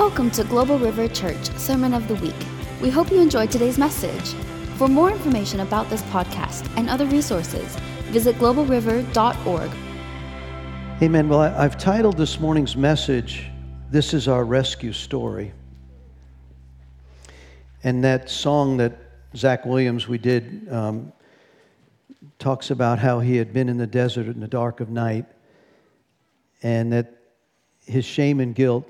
Welcome to Global River Church Sermon of the Week. We hope you enjoyed today's message. For more information about this podcast and other resources, visit globalriver.org. Amen. Well, I've titled this morning's message, This is Our Rescue Story. And that song that Zach Williams we did um, talks about how he had been in the desert in the dark of night and that his shame and guilt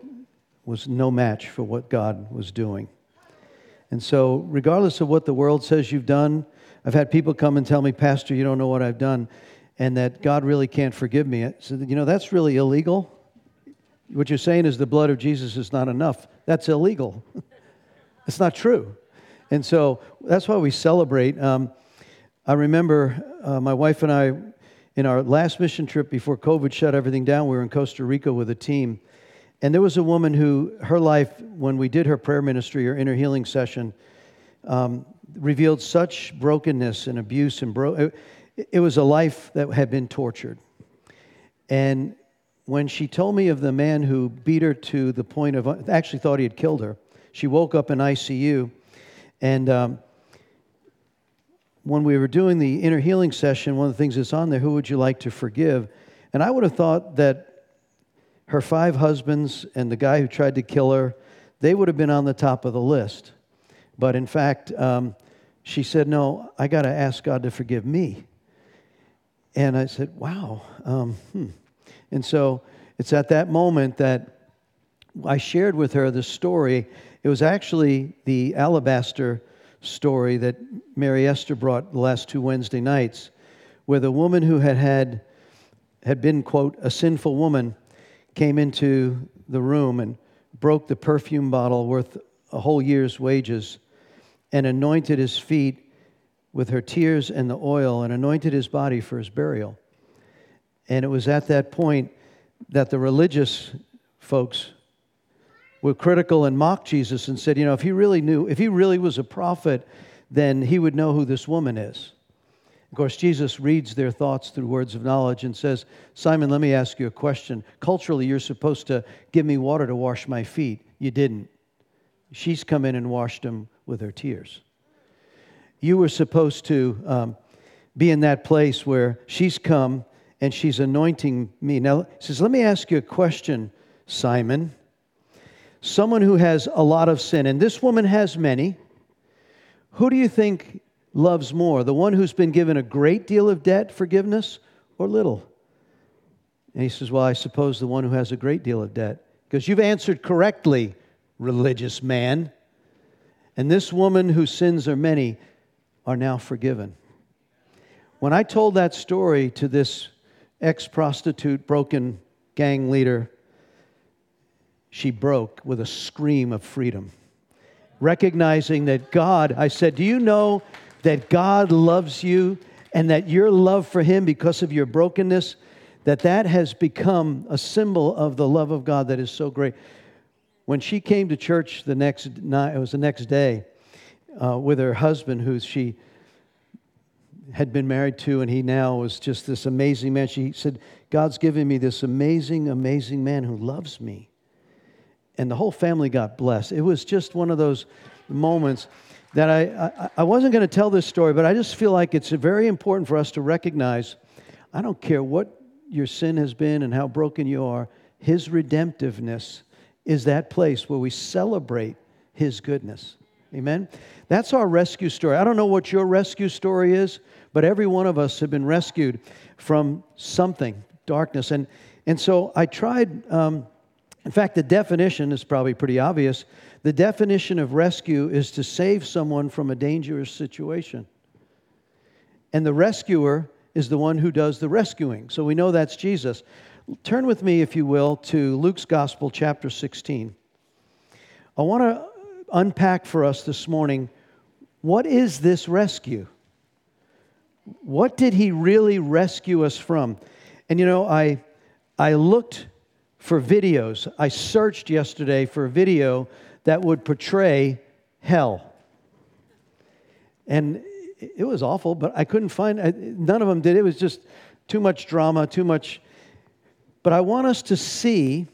was no match for what God was doing. And so, regardless of what the world says you've done, I've had people come and tell me, Pastor, you don't know what I've done, and that God really can't forgive me. So, you know, that's really illegal. What you're saying is the blood of Jesus is not enough. That's illegal. it's not true. And so that's why we celebrate. Um, I remember uh, my wife and I, in our last mission trip before COVID shut everything down, we were in Costa Rica with a team. And there was a woman who, her life, when we did her prayer ministry or inner healing session, um, revealed such brokenness and abuse and bro- it, it was a life that had been tortured. And when she told me of the man who beat her to the point of actually thought he had killed her, she woke up in ICU. And um, when we were doing the inner healing session, one of the things that's on there, who would you like to forgive? And I would have thought that her five husbands and the guy who tried to kill her, they would have been on the top of the list. But in fact, um, she said, No, I got to ask God to forgive me. And I said, Wow. Um, hmm. And so it's at that moment that I shared with her the story. It was actually the alabaster story that Mary Esther brought the last two Wednesday nights, where the woman who had had had been quote a sinful woman came into the room and broke the perfume bottle worth a whole year's wages and anointed his feet with her tears and the oil and anointed his body for his burial. And it was at that point that the religious folks were critical and mocked Jesus and said, you know, if he really knew, if he really was a prophet, then he would know who this woman is. Of course, Jesus reads their thoughts through words of knowledge and says, Simon, let me ask you a question. Culturally, you're supposed to give me water to wash my feet. You didn't. She's come in and washed them with her tears. You were supposed to um, be in that place where she's come and she's anointing me. Now, he says, Let me ask you a question, Simon. Someone who has a lot of sin, and this woman has many. Who do you think loves more? The one who's been given a great deal of debt forgiveness or little? And he says, Well, I suppose the one who has a great deal of debt. Because you've answered correctly, religious man. And this woman whose sins are many are now forgiven. When I told that story to this ex prostitute, broken gang leader, she broke with a scream of freedom. Recognizing that God, I said, Do you know that God loves you and that your love for Him because of your brokenness, that that has become a symbol of the love of God that is so great? When she came to church the next night, it was the next day, uh, with her husband, who she had been married to, and he now was just this amazing man. She said, God's given me this amazing, amazing man who loves me and the whole family got blessed. It was just one of those moments that I, I, I wasn't going to tell this story, but I just feel like it's very important for us to recognize I don't care what your sin has been and how broken you are, His redemptiveness is that place where we celebrate His goodness. Amen? That's our rescue story. I don't know what your rescue story is, but every one of us have been rescued from something, darkness. And, and so I tried. Um, in fact, the definition is probably pretty obvious. The definition of rescue is to save someone from a dangerous situation. And the rescuer is the one who does the rescuing. So we know that's Jesus. Turn with me, if you will, to Luke's Gospel, chapter 16. I want to unpack for us this morning what is this rescue? What did he really rescue us from? And you know, I, I looked for videos. I searched yesterday for a video that would portray hell. And it was awful, but I couldn't find, none of them did. It was just too much drama, too much. But I want us to see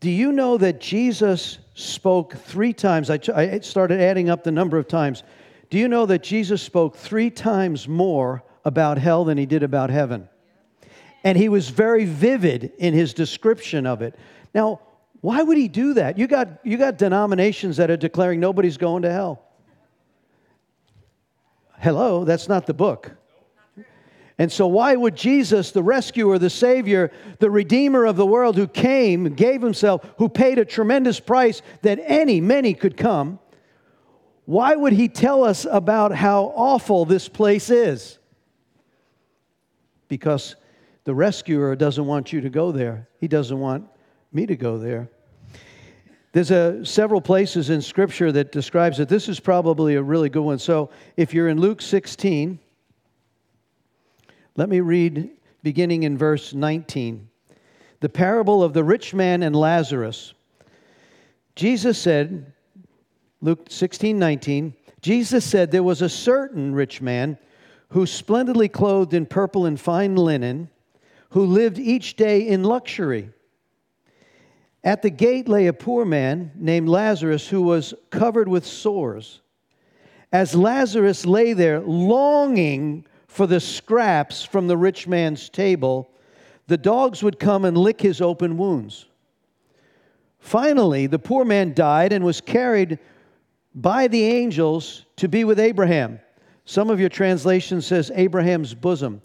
Do you know that Jesus spoke three times? I, started adding up the number of times. Do you know that Jesus spoke three times more about hell than he did about heaven? And he was very vivid in his description of it. Now, why would he do that? You got, you got denominations that are declaring nobody's going to hell. Hello, that's not the book. And so, why would Jesus, the rescuer, the Savior, the Redeemer of the world, who came, gave Himself, who paid a tremendous price that any, many could come, why would He tell us about how awful this place is? Because the rescuer doesn't want you to go there, He doesn't want me to go there. There's a, several places in Scripture that describes it. This is probably a really good one. So, if you're in Luke 16, let me read beginning in verse 19. The parable of the rich man and Lazarus. Jesus said, Luke 16, 19, Jesus said, There was a certain rich man who, splendidly clothed in purple and fine linen, who lived each day in luxury. At the gate lay a poor man named Lazarus who was covered with sores. As Lazarus lay there longing for the scraps from the rich man's table, the dogs would come and lick his open wounds. Finally, the poor man died and was carried by the angels to be with Abraham. Some of your translation says Abraham's bosom.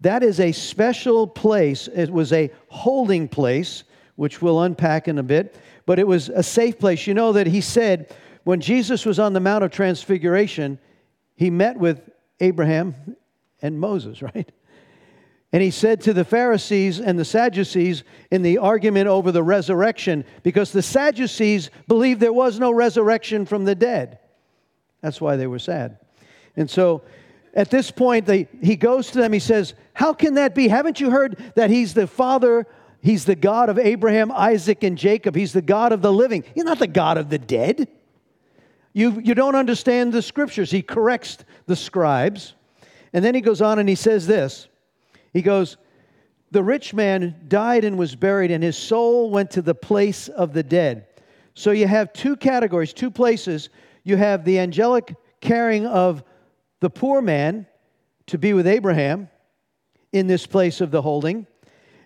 That is a special place. It was a holding place, which we'll unpack in a bit, but it was a safe place. You know that he said when Jesus was on the Mount of Transfiguration, he met with Abraham and Moses, right? And he said to the Pharisees and the Sadducees in the argument over the resurrection, because the Sadducees believed there was no resurrection from the dead. That's why they were sad. And so at this point, they, he goes to them, he says, How can that be? Haven't you heard that he's the father, he's the God of Abraham, Isaac, and Jacob? He's the God of the living. He's not the God of the dead. You, you don't understand the scriptures. He corrects the scribes. And then he goes on and he says this He goes, The rich man died and was buried, and his soul went to the place of the dead. So you have two categories, two places. You have the angelic carrying of the poor man to be with Abraham in this place of the holding.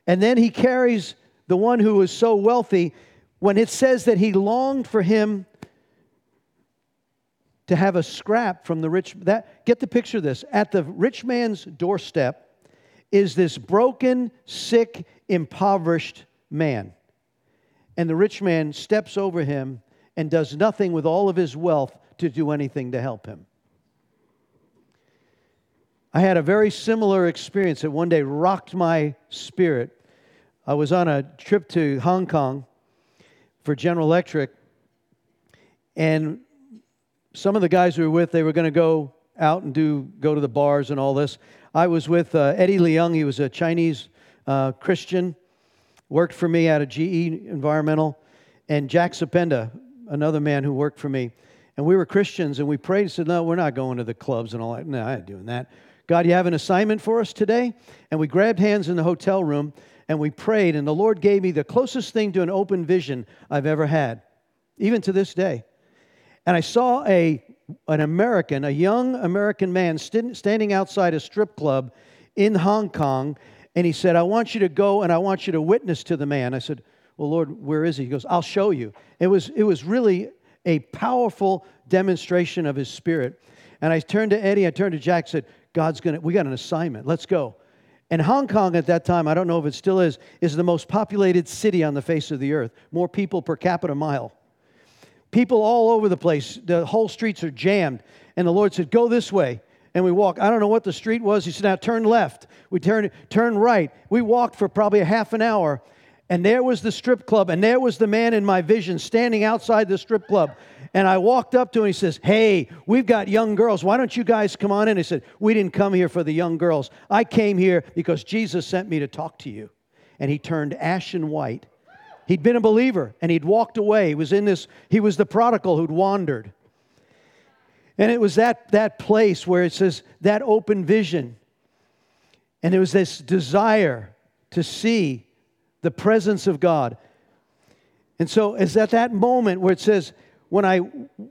And then he carries the one who was so wealthy when it says that he longed for him to have a scrap from the rich that get the picture of this. At the rich man's doorstep is this broken sick impoverished man. And the rich man steps over him and does nothing with all of his wealth to do anything to help him i had a very similar experience that one day rocked my spirit i was on a trip to hong kong for general electric and some of the guys we were with, they were going to go out and do go to the bars and all this. I was with uh, Eddie Leung. He was a Chinese uh, Christian, worked for me at a GE Environmental, and Jack Sapenda, another man who worked for me. And we were Christians, and we prayed and said, "No, we're not going to the clubs and all that. No, I ain't doing that. God, you have an assignment for us today." And we grabbed hands in the hotel room and we prayed, and the Lord gave me the closest thing to an open vision I've ever had, even to this day and I saw a, an American, a young American man st- standing outside a strip club in Hong Kong, and he said, I want you to go and I want you to witness to the man. I said, Well, Lord, where is he? He goes, I'll show you. It was, it was really a powerful demonstration of his spirit. And I turned to Eddie, I turned to Jack, said, God's gonna, we got an assignment. Let's go. And Hong Kong at that time, I don't know if it still is, is the most populated city on the face of the earth, more people per capita mile. People all over the place. The whole streets are jammed. And the Lord said, Go this way. And we walk. I don't know what the street was. He said, Now turn left. We turned, turn right. We walked for probably a half an hour. And there was the strip club. And there was the man in my vision standing outside the strip club. And I walked up to him. He says, Hey, we've got young girls. Why don't you guys come on in? He said, We didn't come here for the young girls. I came here because Jesus sent me to talk to you. And he turned ashen white He'd been a believer and he'd walked away. He was in this, he was the prodigal who'd wandered. And it was that, that place where it says that open vision. And there was this desire to see the presence of God. And so it's at that moment where it says, when I,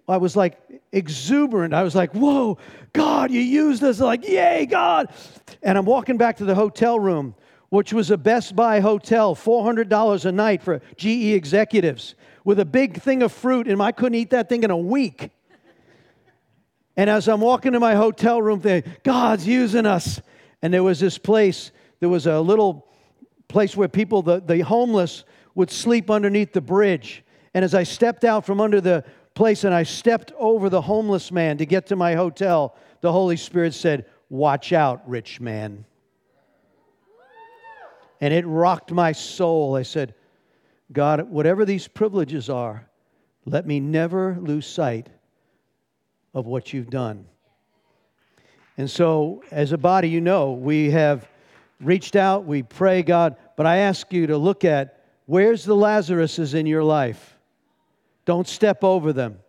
I was like exuberant, I was like, whoa, God, you used us. Like, yay, God. And I'm walking back to the hotel room, which was a Best Buy hotel, $400 a night for GE executives, with a big thing of fruit, and I couldn't eat that thing in a week. And as I'm walking to my hotel room, there, God's using us. And there was this place, there was a little place where people, the, the homeless, would sleep underneath the bridge. And as I stepped out from under the place and I stepped over the homeless man to get to my hotel, the Holy Spirit said, Watch out, rich man. And it rocked my soul. I said, God, whatever these privileges are, let me never lose sight of what you've done. And so, as a body, you know, we have reached out, we pray, God, but I ask you to look at where's the Lazaruses in your life? Don't step over them.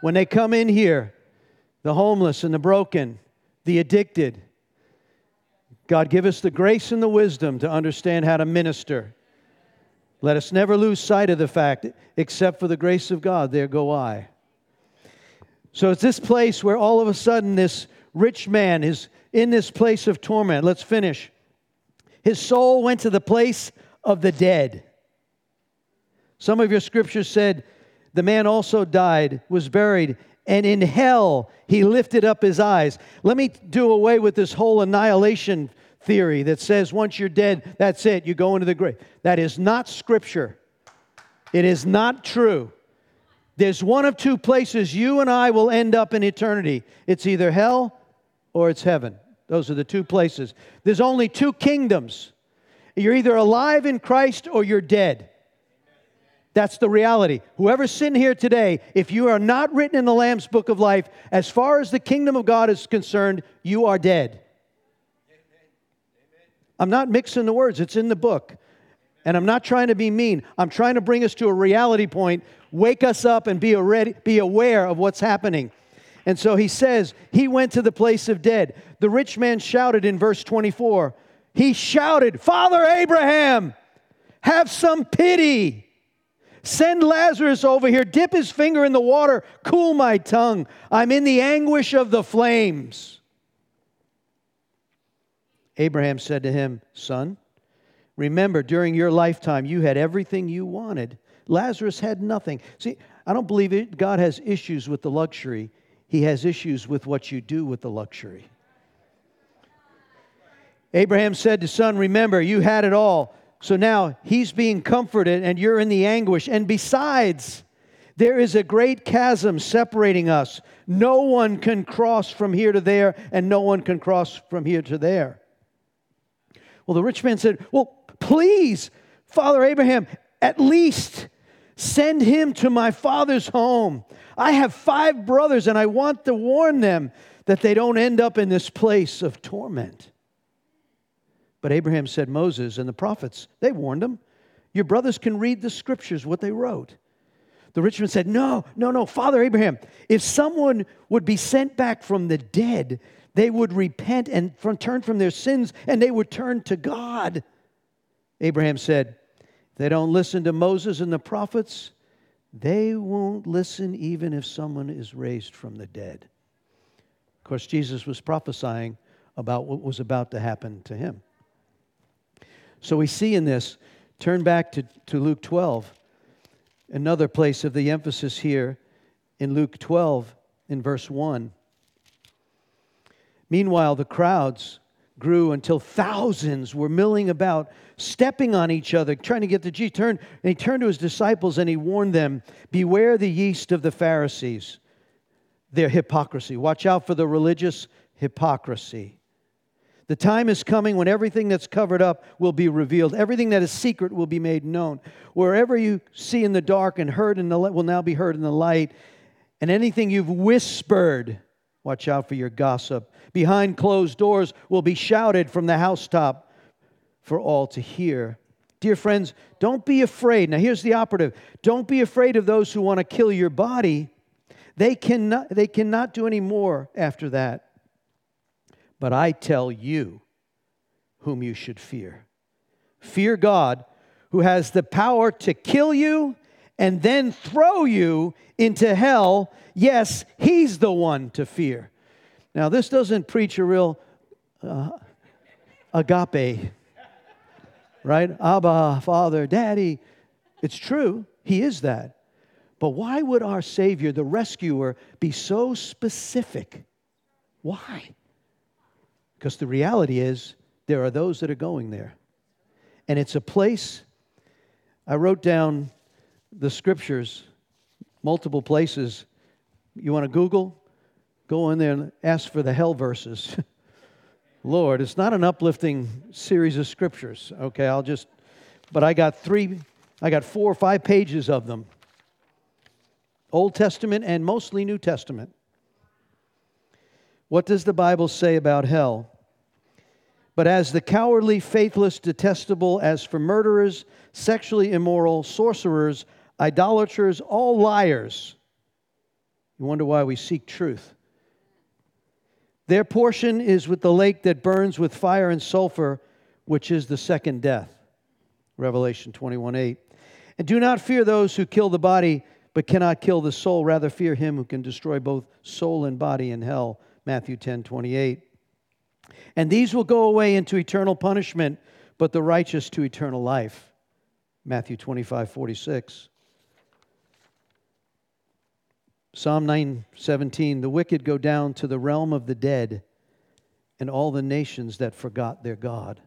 When they come in here, the homeless and the broken, the addicted, God, give us the grace and the wisdom to understand how to minister. Let us never lose sight of the fact, except for the grace of God, there go I. So it's this place where all of a sudden this rich man is in this place of torment. Let's finish. His soul went to the place of the dead. Some of your scriptures said the man also died, was buried, and in hell he lifted up his eyes. Let me do away with this whole annihilation theory that says once you're dead, that's it, you go into the grave. That is not scripture. It is not true. There's one of two places you and I will end up in eternity it's either hell or it's heaven. Those are the two places. There's only two kingdoms. You're either alive in Christ or you're dead. That's the reality. Whoever's sitting here today, if you are not written in the Lamb's book of life, as far as the kingdom of God is concerned, you are dead. I'm not mixing the words, it's in the book. And I'm not trying to be mean. I'm trying to bring us to a reality point wake us up and be, ready, be aware of what's happening. And so he says, He went to the place of dead. The rich man shouted in verse 24, He shouted, Father Abraham, have some pity. Send Lazarus over here, dip his finger in the water, cool my tongue. I'm in the anguish of the flames. Abraham said to him, Son, remember during your lifetime you had everything you wanted Lazarus had nothing. See, I don't believe it, God has issues with the luxury, He has issues with what you do with the luxury. Abraham said to son, Remember, you had it all. So now he's being comforted and you're in the anguish. And besides, there is a great chasm separating us. No one can cross from here to there, and no one can cross from here to there. Well, the rich man said, Well, please, Father Abraham, at least Send him to my father's home. I have five brothers, and I want to warn them that they don't end up in this place of torment. But Abraham said, Moses and the prophets, they warned him. Your brothers can read the scriptures, what they wrote. The rich man said, No, no, no, Father Abraham, if someone would be sent back from the dead, they would repent and from, turn from their sins and they would turn to God. Abraham said, they don't listen to Moses and the prophets, they won't listen even if someone is raised from the dead. Of course, Jesus was prophesying about what was about to happen to him. So we see in this, turn back to, to Luke 12, another place of the emphasis here in Luke 12, in verse 1. Meanwhile, the crowds grew until thousands were milling about, stepping on each other, trying to get to Jesus. Turn, and he turned to his disciples and he warned them Beware the yeast of the Pharisees, their hypocrisy. Watch out for the religious hypocrisy. The time is coming when everything that's covered up will be revealed. Everything that is secret will be made known. Wherever you see in the dark and heard in the light will now be heard in the light. And anything you've whispered, watch out for your gossip behind closed doors will be shouted from the housetop for all to hear. Dear friends, don't be afraid. Now, here's the operative don't be afraid of those who want to kill your body. They cannot, they cannot do any more after that. But I tell you whom you should fear. Fear God, who has the power to kill you and then throw you into hell, yes, he's the one to fear. Now, this doesn't preach a real uh, agape, right? Abba, Father, Daddy. It's true, he is that. But why would our Savior, the rescuer, be so specific? Why? Because the reality is, there are those that are going there. And it's a place, I wrote down the scriptures, multiple places. You want to Google? Go in there and ask for the hell verses. Lord, it's not an uplifting series of scriptures. Okay, I'll just, but I got three, I got four or five pages of them Old Testament and mostly New Testament. What does the Bible say about hell? But as the cowardly, faithless, detestable, as for murderers, sexually immoral, sorcerers, idolaters, all liars. You wonder why we seek truth. Their portion is with the lake that burns with fire and sulfur, which is the second death. Revelation 21 8. And do not fear those who kill the body, but cannot kill the soul. Rather, fear him who can destroy both soul and body in hell. Matthew 10 28. And these will go away into eternal punishment, but the righteous to eternal life. Matthew 25 46. Psalm 9:17 The wicked go down to the realm of the dead and all the nations that forgot their God.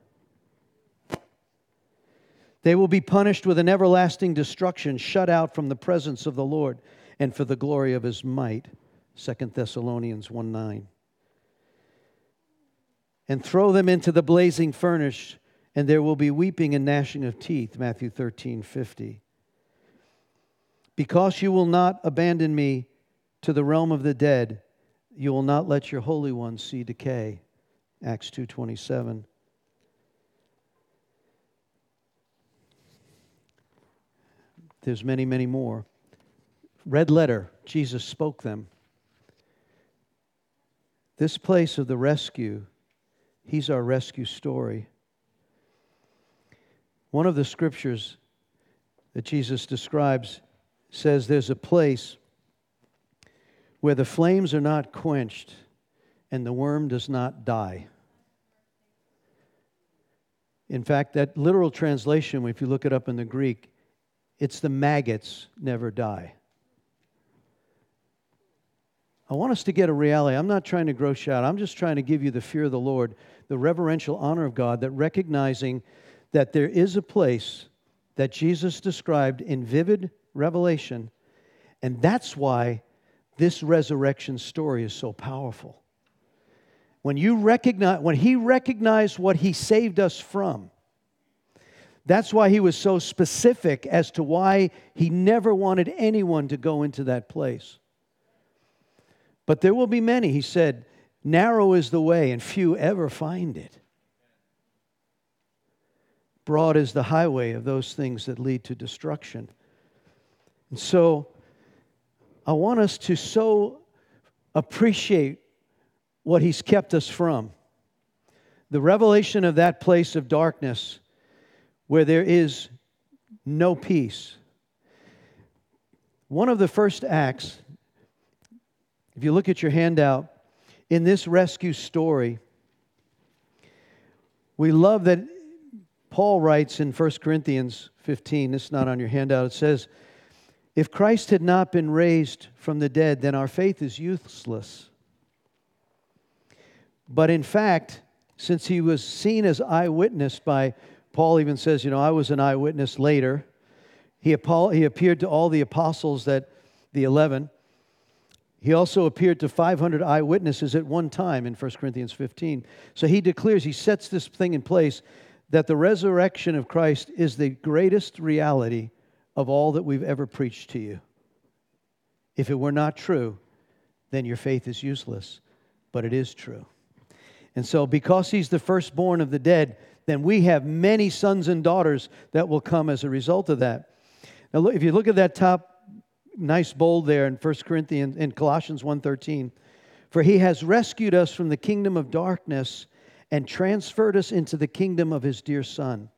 They will be punished with an everlasting destruction, shut out from the presence of the Lord and for the glory of his might. 2 Thessalonians 1 9. And throw them into the blazing furnace, and there will be weeping and gnashing of teeth. Matthew 13 50. Because you will not abandon me, to the realm of the dead. You will not let your Holy One see decay. Acts 2.27. There's many, many more. Red letter, Jesus spoke them. This place of the rescue, he's our rescue story. One of the scriptures that Jesus describes says there's a place where the flames are not quenched and the worm does not die. In fact, that literal translation, if you look it up in the Greek, it's the maggots never die. I want us to get a reality. I'm not trying to grow shout. I'm just trying to give you the fear of the Lord, the reverential honor of God, that recognizing that there is a place that Jesus described in vivid revelation, and that's why this resurrection story is so powerful. When you recognize when he recognized what he saved us from, that's why he was so specific as to why he never wanted anyone to go into that place. But there will be many, he said, narrow is the way and few ever find it. Broad is the highway of those things that lead to destruction. And so I want us to so appreciate what He's kept us from. The revelation of that place of darkness where there is no peace. One of the first acts, if you look at your handout, in this rescue story, we love that Paul writes in 1 Corinthians 15, this is not on your handout, it says, if Christ had not been raised from the dead, then our faith is useless. But in fact, since he was seen as eyewitness by, Paul even says, you know, I was an eyewitness later. He, he appeared to all the apostles that, the 11. He also appeared to 500 eyewitnesses at one time in 1 Corinthians 15. So he declares, he sets this thing in place that the resurrection of Christ is the greatest reality of all that we've ever preached to you. If it were not true, then your faith is useless, but it is true. And so, because he's the firstborn of the dead, then we have many sons and daughters that will come as a result of that. Now, if you look at that top nice bold there in 1 Corinthians in Colossians 1:13, for he has rescued us from the kingdom of darkness and transferred us into the kingdom of his dear son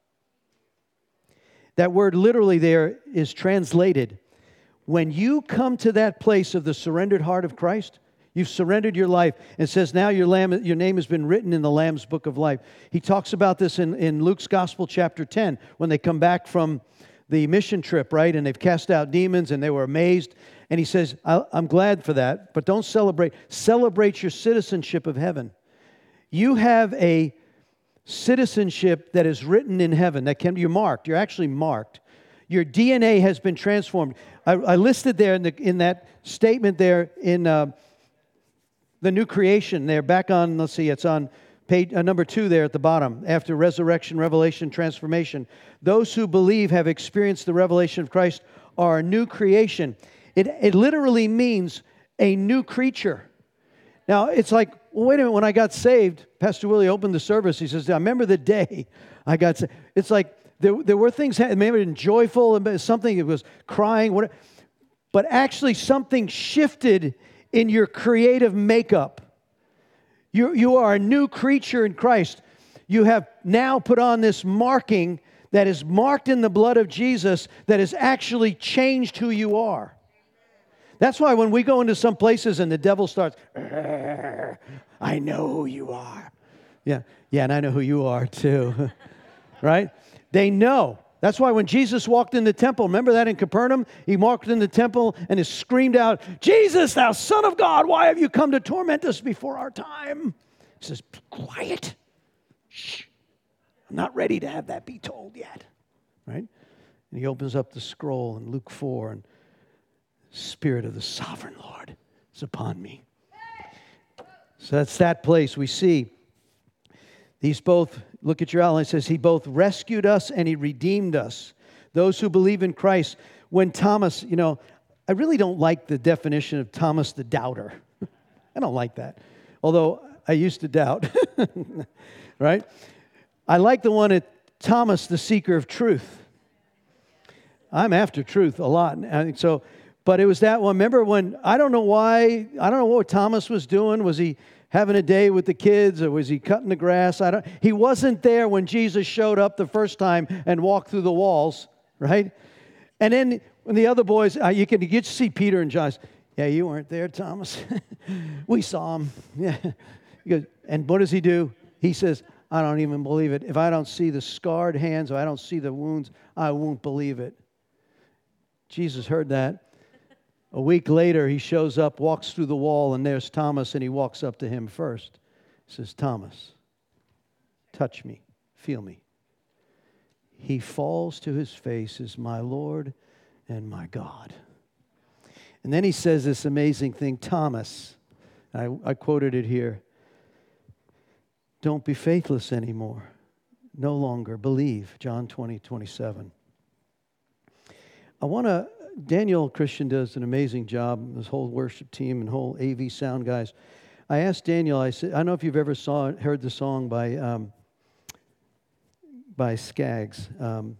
That word literally there is translated. When you come to that place of the surrendered heart of Christ, You've surrendered your life. and says now your, lamb, your name has been written in the Lamb's book of life. He talks about this in, in Luke's Gospel, chapter 10, when they come back from the mission trip, right? And they've cast out demons and they were amazed. And he says, I'm glad for that, but don't celebrate. Celebrate your citizenship of heaven. You have a citizenship that is written in heaven that can be marked. You're actually marked. Your DNA has been transformed. I, I listed there in, the, in that statement there in. Uh, the new creation there, back on, let's see, it's on page uh, number two there at the bottom, after resurrection, revelation, transformation. Those who believe have experienced the revelation of Christ are a new creation. It, it literally means a new creature. Now, it's like, well, wait a minute, when I got saved, Pastor Willie opened the service. He says, I remember the day I got saved. It's like there, there were things, maybe joyful, and something, it was crying, whatever. But actually, something shifted in your creative makeup. You, you are a new creature in Christ. You have now put on this marking that is marked in the blood of Jesus that has actually changed who you are. That's why when we go into some places and the devil starts, I know who you are. Yeah, yeah, and I know who you are too. right? They know. That's why when Jesus walked in the temple, remember that in Capernaum? He walked in the temple and he screamed out, Jesus, thou Son of God, why have you come to torment us before our time? He says, quiet. Shh. I'm not ready to have that be told yet. Right? And he opens up the scroll in Luke 4 and Spirit of the sovereign Lord is upon me. So that's that place we see these both, look at your outline, says, He both rescued us and He redeemed us. Those who believe in Christ. When Thomas, you know, I really don't like the definition of Thomas the doubter. I don't like that. Although I used to doubt, right? I like the one at Thomas the seeker of truth. I'm after truth a lot. And so, but it was that one. Remember when, I don't know why, I don't know what Thomas was doing. Was he having a day with the kids or was he cutting the grass? I don't, he wasn't there when Jesus showed up the first time and walked through the walls, right? And then when the other boys, uh, you can to see Peter and John. Yeah, you weren't there, Thomas. we saw him. Yeah. Goes, and what does he do? He says, I don't even believe it. If I don't see the scarred hands or I don't see the wounds, I won't believe it. Jesus heard that. A week later, he shows up, walks through the wall, and there's Thomas, and he walks up to him first. He says, Thomas, touch me, feel me. He falls to his face as my Lord and my God. And then he says this amazing thing Thomas, I, I quoted it here don't be faithless anymore. No longer believe. John 20, 27. I want to Daniel Christian does an amazing job, his whole worship team and whole AV sound guys. I asked Daniel, I said, I don't know if you've ever saw, heard the song by, um, by Skaggs. Um,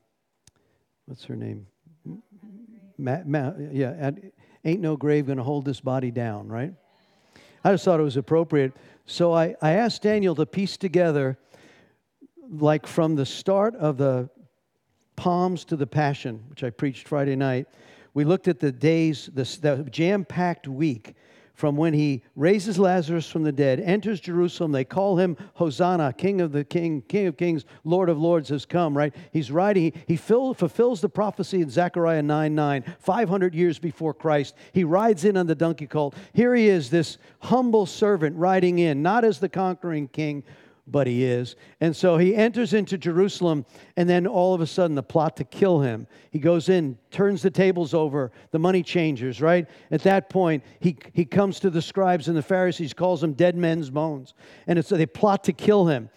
what's her name? Ma, Ma, yeah, Ain't No Grave Gonna Hold This Body Down, right? I just thought it was appropriate. So I, I asked Daniel to piece together, like from the start of the Palms to the Passion, which I preached Friday night, we looked at the days, the, the jam packed week from when he raises Lazarus from the dead, enters Jerusalem. They call him Hosanna, King of the King, King of Kings, Lord of Lords has come, right? He's riding, he, he fill, fulfills the prophecy in Zechariah 9 9, 500 years before Christ. He rides in on the donkey colt. Here he is, this humble servant riding in, not as the conquering king, but he is. And so he enters into Jerusalem, and then all of a sudden, the plot to kill him. He goes in, turns the tables over, the money changers, right? At that point, he, he comes to the scribes and the Pharisees, calls them dead men's bones. And it's, they plot to kill him.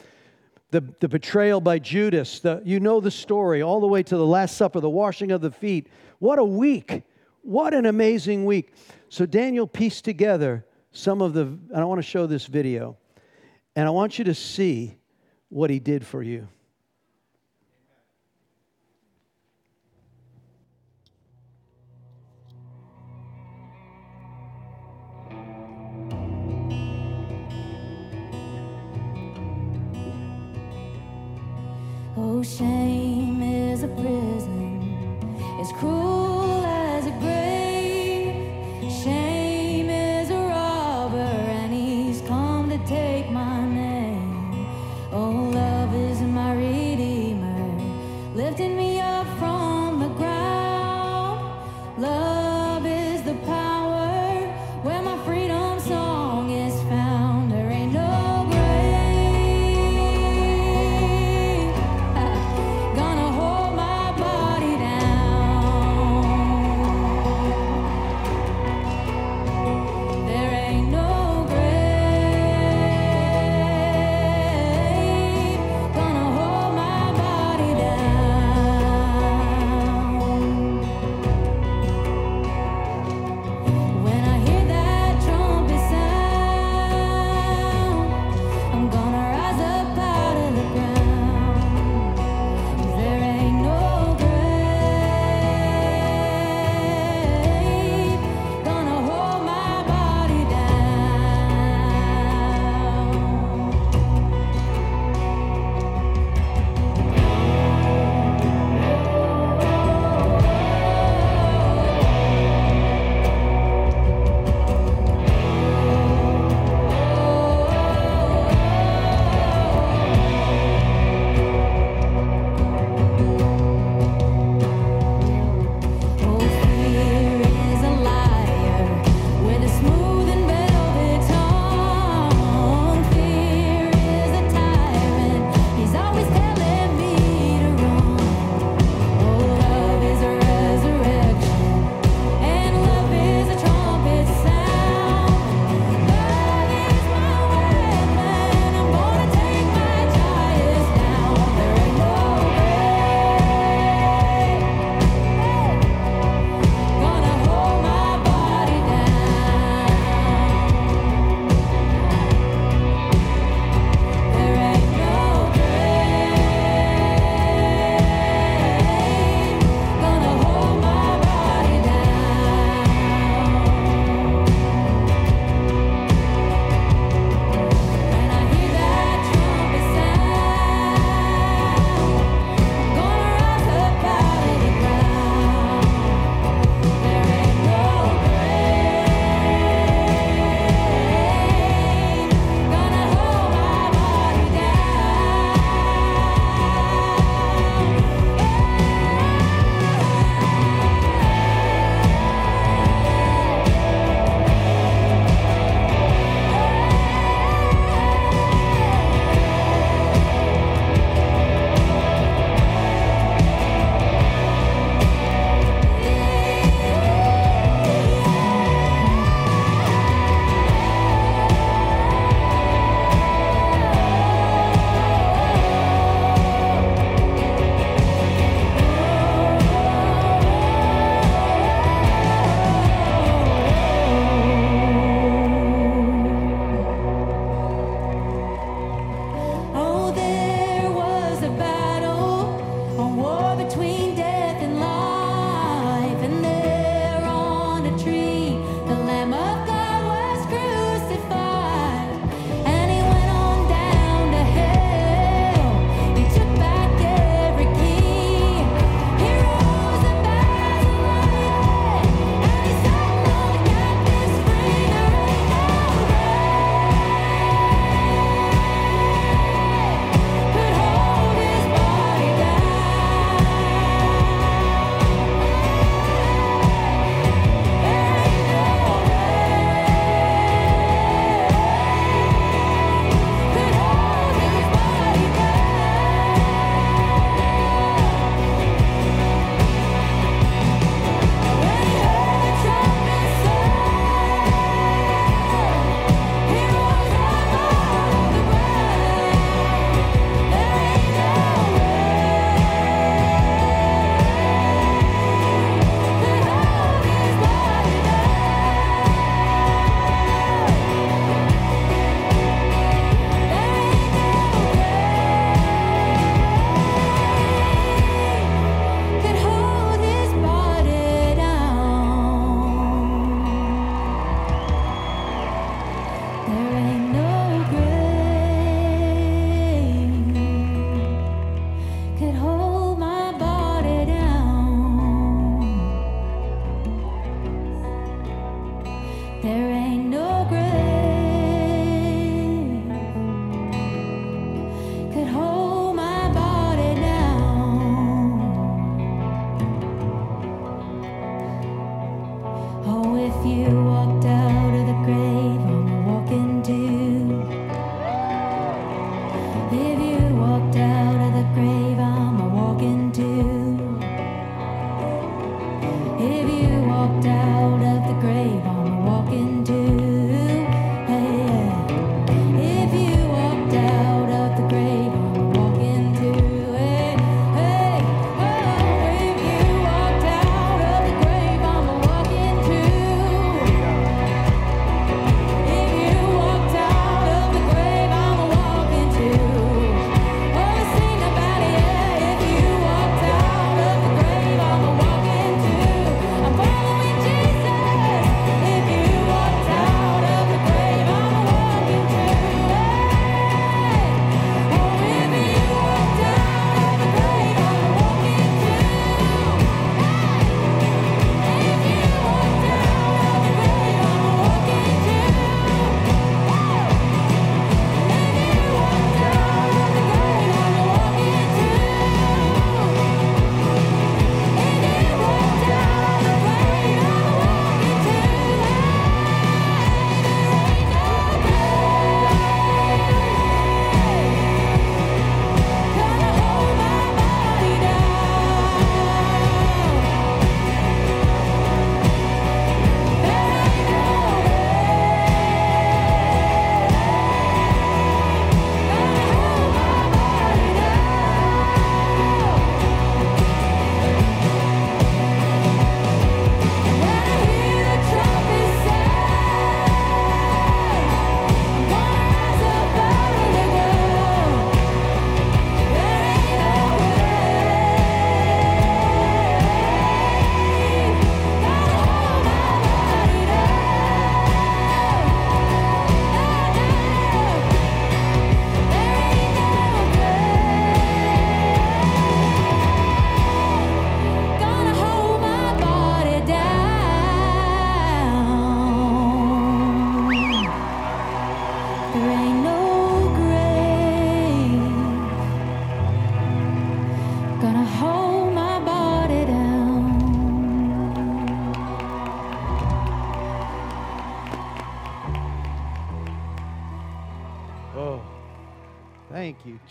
The, the betrayal by Judas, the, you know the story, all the way to the Last Supper, the washing of the feet. What a week! What an amazing week. So Daniel pieced together some of the, I want to show this video. And I want you to see what he did for you. Oh, shame is a prison Gonna hold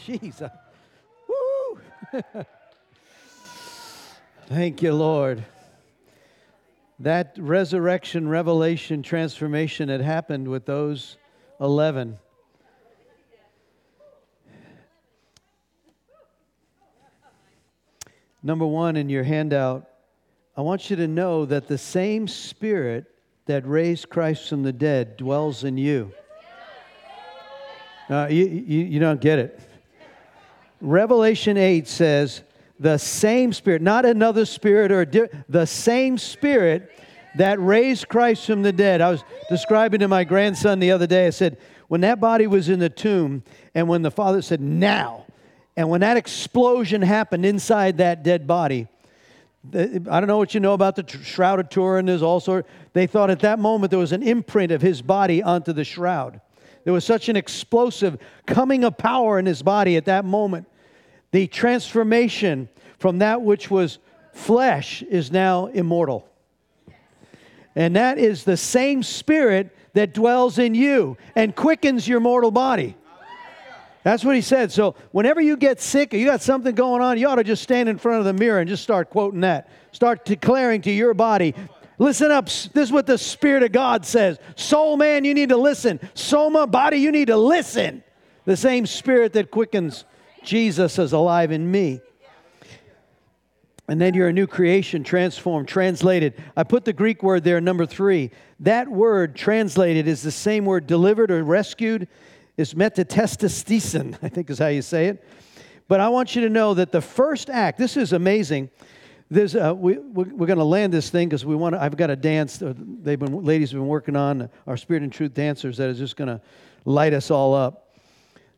Jesus. Woo! Thank you, Lord. That resurrection, revelation, transformation had happened with those 11. Number one in your handout, I want you to know that the same Spirit that raised Christ from the dead dwells in you. Uh, you, you, you don't get it. Revelation 8 says, the same spirit, not another spirit or di- the same spirit that raised Christ from the dead. I was describing to my grandson the other day, I said, when that body was in the tomb, and when the father said, now, and when that explosion happened inside that dead body, I don't know what you know about the Shroud of Turin. There's all also, they thought at that moment there was an imprint of his body onto the shroud. There was such an explosive coming of power in his body at that moment. The transformation from that which was flesh is now immortal. And that is the same spirit that dwells in you and quickens your mortal body. That's what he said. So, whenever you get sick or you got something going on, you ought to just stand in front of the mirror and just start quoting that. Start declaring to your body, Listen up. This is what the Spirit of God says. Soul, man, you need to listen. Soma, body, you need to listen. The same Spirit that quickens Jesus is alive in me. And then you're a new creation, transformed, translated. I put the Greek word there, number three. That word translated is the same word delivered or rescued, is metatestestisen, I think is how you say it. But I want you to know that the first act, this is amazing. There's, we, we're going to land this thing because we want. I've got a dance. They've been ladies have been working on our Spirit and Truth dancers that is just going to light us all up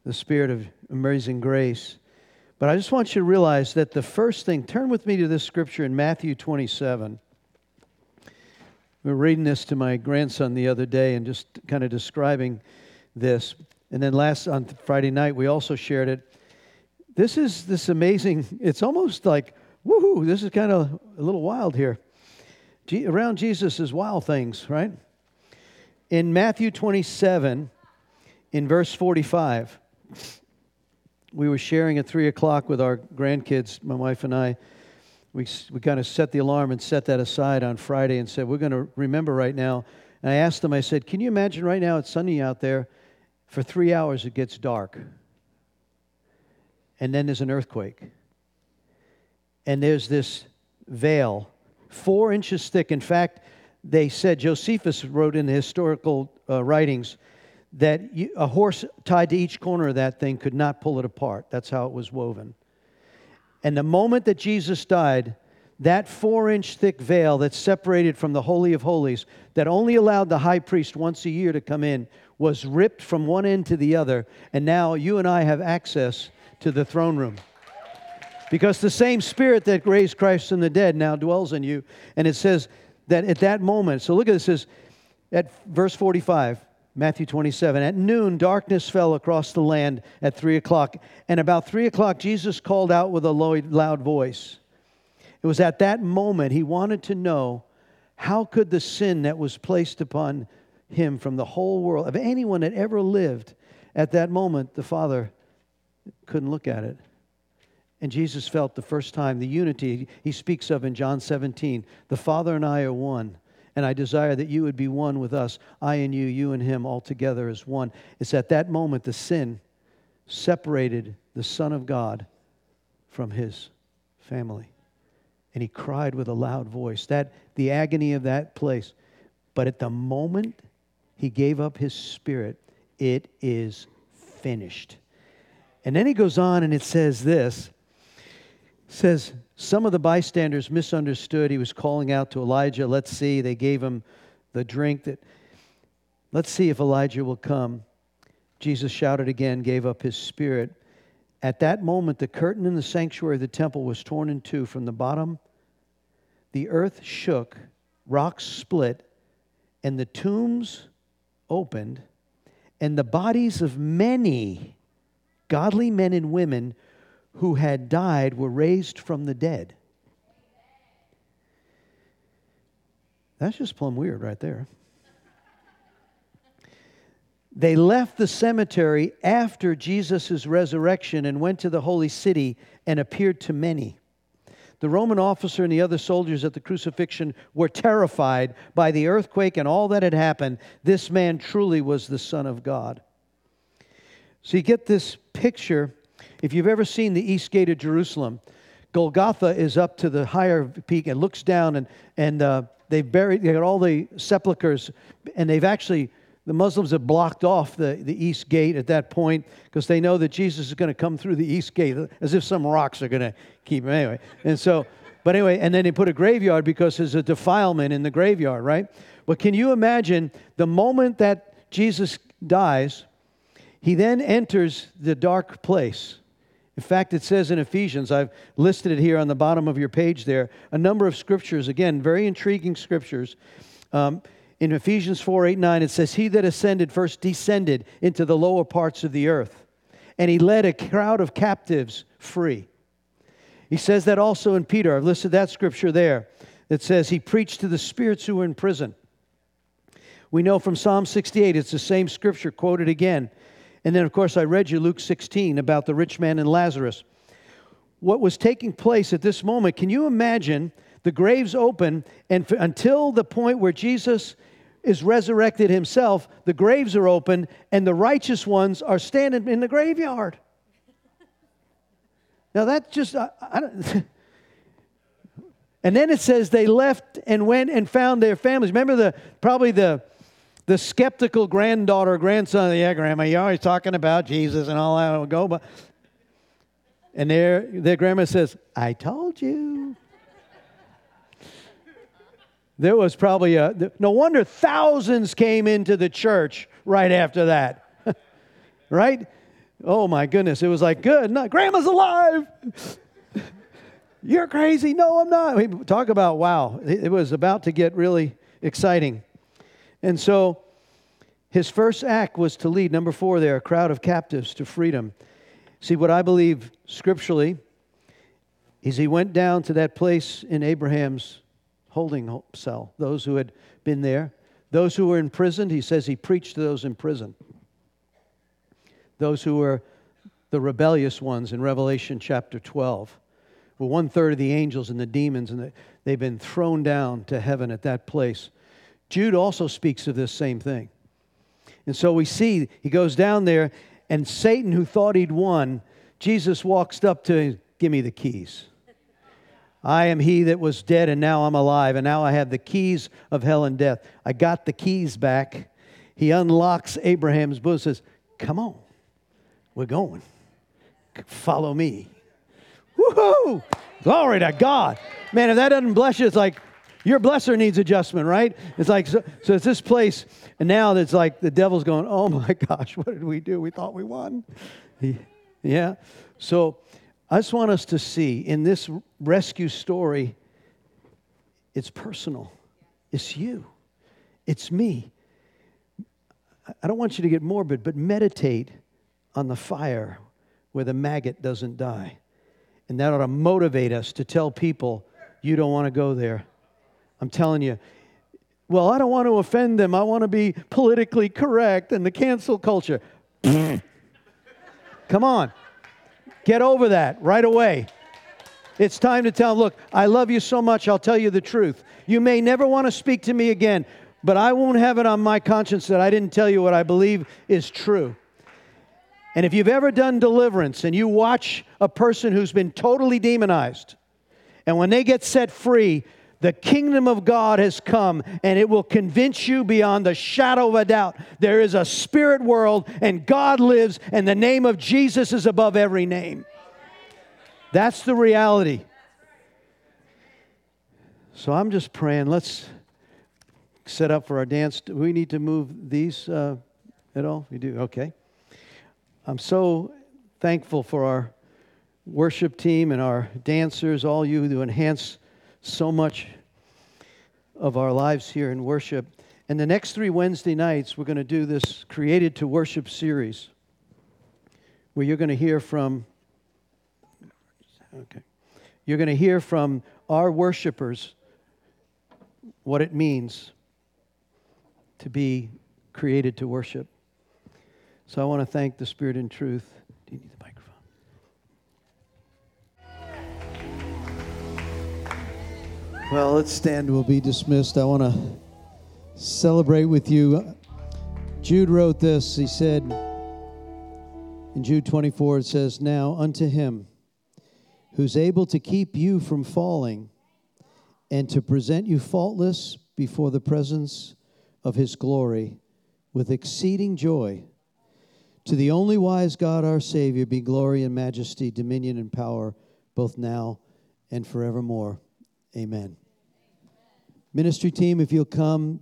the spirit of amazing grace. But I just want you to realize that the first thing, turn with me to this scripture in Matthew 27. We were reading this to my grandson the other day and just kind of describing this. And then last on Friday night, we also shared it. This is this amazing, it's almost like, woohoo, this is kind of a little wild here. G- around Jesus is wild things, right? In Matthew 27, in verse 45, we were sharing at 3 o'clock with our grandkids, my wife and I. We, we kind of set the alarm and set that aside on Friday and said, We're going to remember right now. And I asked them, I said, Can you imagine right now it's sunny out there? For three hours it gets dark. And then there's an earthquake. And there's this veil, four inches thick. In fact, they said, Josephus wrote in the historical uh, writings, that you, a horse tied to each corner of that thing could not pull it apart. That's how it was woven. And the moment that Jesus died, that four inch thick veil that separated from the Holy of Holies, that only allowed the high priest once a year to come in, was ripped from one end to the other. And now you and I have access to the throne room. Because the same spirit that raised Christ from the dead now dwells in you. And it says that at that moment, so look at this, says at verse 45. Matthew 27. At noon, darkness fell across the land at three o'clock. And about three o'clock, Jesus called out with a loud voice. It was at that moment he wanted to know how could the sin that was placed upon him from the whole world, of anyone that ever lived, at that moment, the Father couldn't look at it. And Jesus felt the first time the unity he speaks of in John 17 the Father and I are one. And I desire that you would be one with us, I and you, you and him, all together as one. It's at that moment the sin separated the Son of God from his family. And he cried with a loud voice. That the agony of that place. But at the moment he gave up his spirit, it is finished. And then he goes on and it says this. Says some of the bystanders misunderstood. He was calling out to Elijah, Let's see. They gave him the drink that, let's see if Elijah will come. Jesus shouted again, gave up his spirit. At that moment, the curtain in the sanctuary of the temple was torn in two from the bottom. The earth shook, rocks split, and the tombs opened, and the bodies of many godly men and women who had died were raised from the dead. That's just plumb weird right there. They left the cemetery after Jesus' resurrection and went to the holy city and appeared to many. The Roman officer and the other soldiers at the crucifixion were terrified by the earthquake and all that had happened. This man truly was the Son of God. So you get this picture if you've ever seen the east gate of Jerusalem, Golgotha is up to the higher peak and looks down, and, and uh, they've buried, they got all the sepulchres, and they've actually, the Muslims have blocked off the, the east gate at that point because they know that Jesus is going to come through the east gate as if some rocks are going to keep him anyway. And so, but anyway, and then they put a graveyard because there's a defilement in the graveyard, right? But can you imagine the moment that Jesus dies, he then enters the dark place in fact, it says in Ephesians, I've listed it here on the bottom of your page there, a number of scriptures, again, very intriguing scriptures. Um, in Ephesians 4 8 9, it says, He that ascended first descended into the lower parts of the earth, and he led a crowd of captives free. He says that also in Peter. I've listed that scripture there that says, He preached to the spirits who were in prison. We know from Psalm 68, it's the same scripture quoted again. And then, of course, I read you Luke 16 about the rich man and Lazarus. What was taking place at this moment, can you imagine the graves open, and f- until the point where Jesus is resurrected himself, the graves are open, and the righteous ones are standing in the graveyard? Now, that's just, I, I don't. and then it says they left and went and found their families. Remember the probably the the skeptical granddaughter, grandson, yeah, grandma, you're always talking about Jesus and all that. Go, but and their their grandma says, "I told you." There was probably a no wonder thousands came into the church right after that, right? Oh my goodness, it was like good. Grandma's alive. You're crazy. No, I'm not. We talk about wow. It was about to get really exciting. And so his first act was to lead, number four there, a crowd of captives to freedom. See, what I believe scripturally is he went down to that place in Abraham's holding cell, those who had been there. Those who were imprisoned, he says he preached to those in prison. Those who were the rebellious ones in Revelation chapter 12. Well, one third of the angels and the demons, and they've been thrown down to heaven at that place. Jude also speaks of this same thing. And so we see he goes down there, and Satan, who thought he'd won, Jesus walks up to him, Give me the keys. I am he that was dead, and now I'm alive, and now I have the keys of hell and death. I got the keys back. He unlocks Abraham's bosom says, Come on, we're going. Follow me. Woohoo! Glory to God. Man, if that doesn't bless you, it's like your blesser needs adjustment, right? It's like, so, so it's this place, and now it's like the devil's going, oh my gosh, what did we do? We thought we won. Yeah. So I just want us to see in this rescue story, it's personal, it's you, it's me. I don't want you to get morbid, but meditate on the fire where the maggot doesn't die. And that ought to motivate us to tell people, you don't want to go there. I'm telling you, well, I don't want to offend them. I want to be politically correct and the cancel culture. Come on. Get over that right away. It's time to tell look, I love you so much, I'll tell you the truth. You may never want to speak to me again, but I won't have it on my conscience that I didn't tell you what I believe is true. And if you've ever done deliverance and you watch a person who's been totally demonized, and when they get set free, the kingdom of God has come, and it will convince you beyond the shadow of a doubt. There is a spirit world, and God lives, and the name of Jesus is above every name. That's the reality. So I'm just praying. Let's set up for our dance. Do we need to move these uh, at all? We do? Okay. I'm so thankful for our worship team and our dancers, all you who enhance so much of our lives here in worship. And the next three Wednesday nights, we're going to do this Created to Worship series where you're going to hear from, okay, you're going to hear from our worshipers what it means to be created to worship. So I want to thank the Spirit and truth. Well, let's stand. We'll be dismissed. I want to celebrate with you. Jude wrote this. He said in Jude 24, it says, Now unto him who's able to keep you from falling and to present you faultless before the presence of his glory with exceeding joy. To the only wise God, our Savior, be glory and majesty, dominion and power, both now and forevermore. Amen. Ministry team, if you'll come,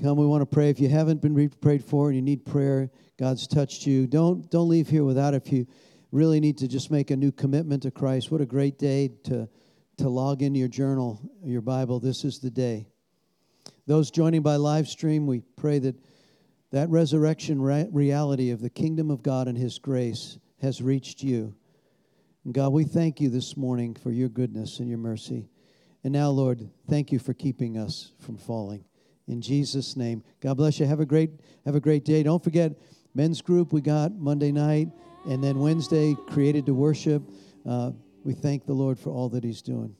come. We want to pray. If you haven't been prayed for and you need prayer, God's touched you. Don't don't leave here without. If you really need to just make a new commitment to Christ, what a great day to to log into your journal, your Bible. This is the day. Those joining by live stream, we pray that that resurrection re- reality of the kingdom of God and His grace has reached you. And God, we thank you this morning for your goodness and your mercy. And now, Lord, thank you for keeping us from falling. In Jesus' name. God bless you. Have a great, have a great day. Don't forget, men's group we got Monday night, and then Wednesday, created to worship. Uh, we thank the Lord for all that He's doing.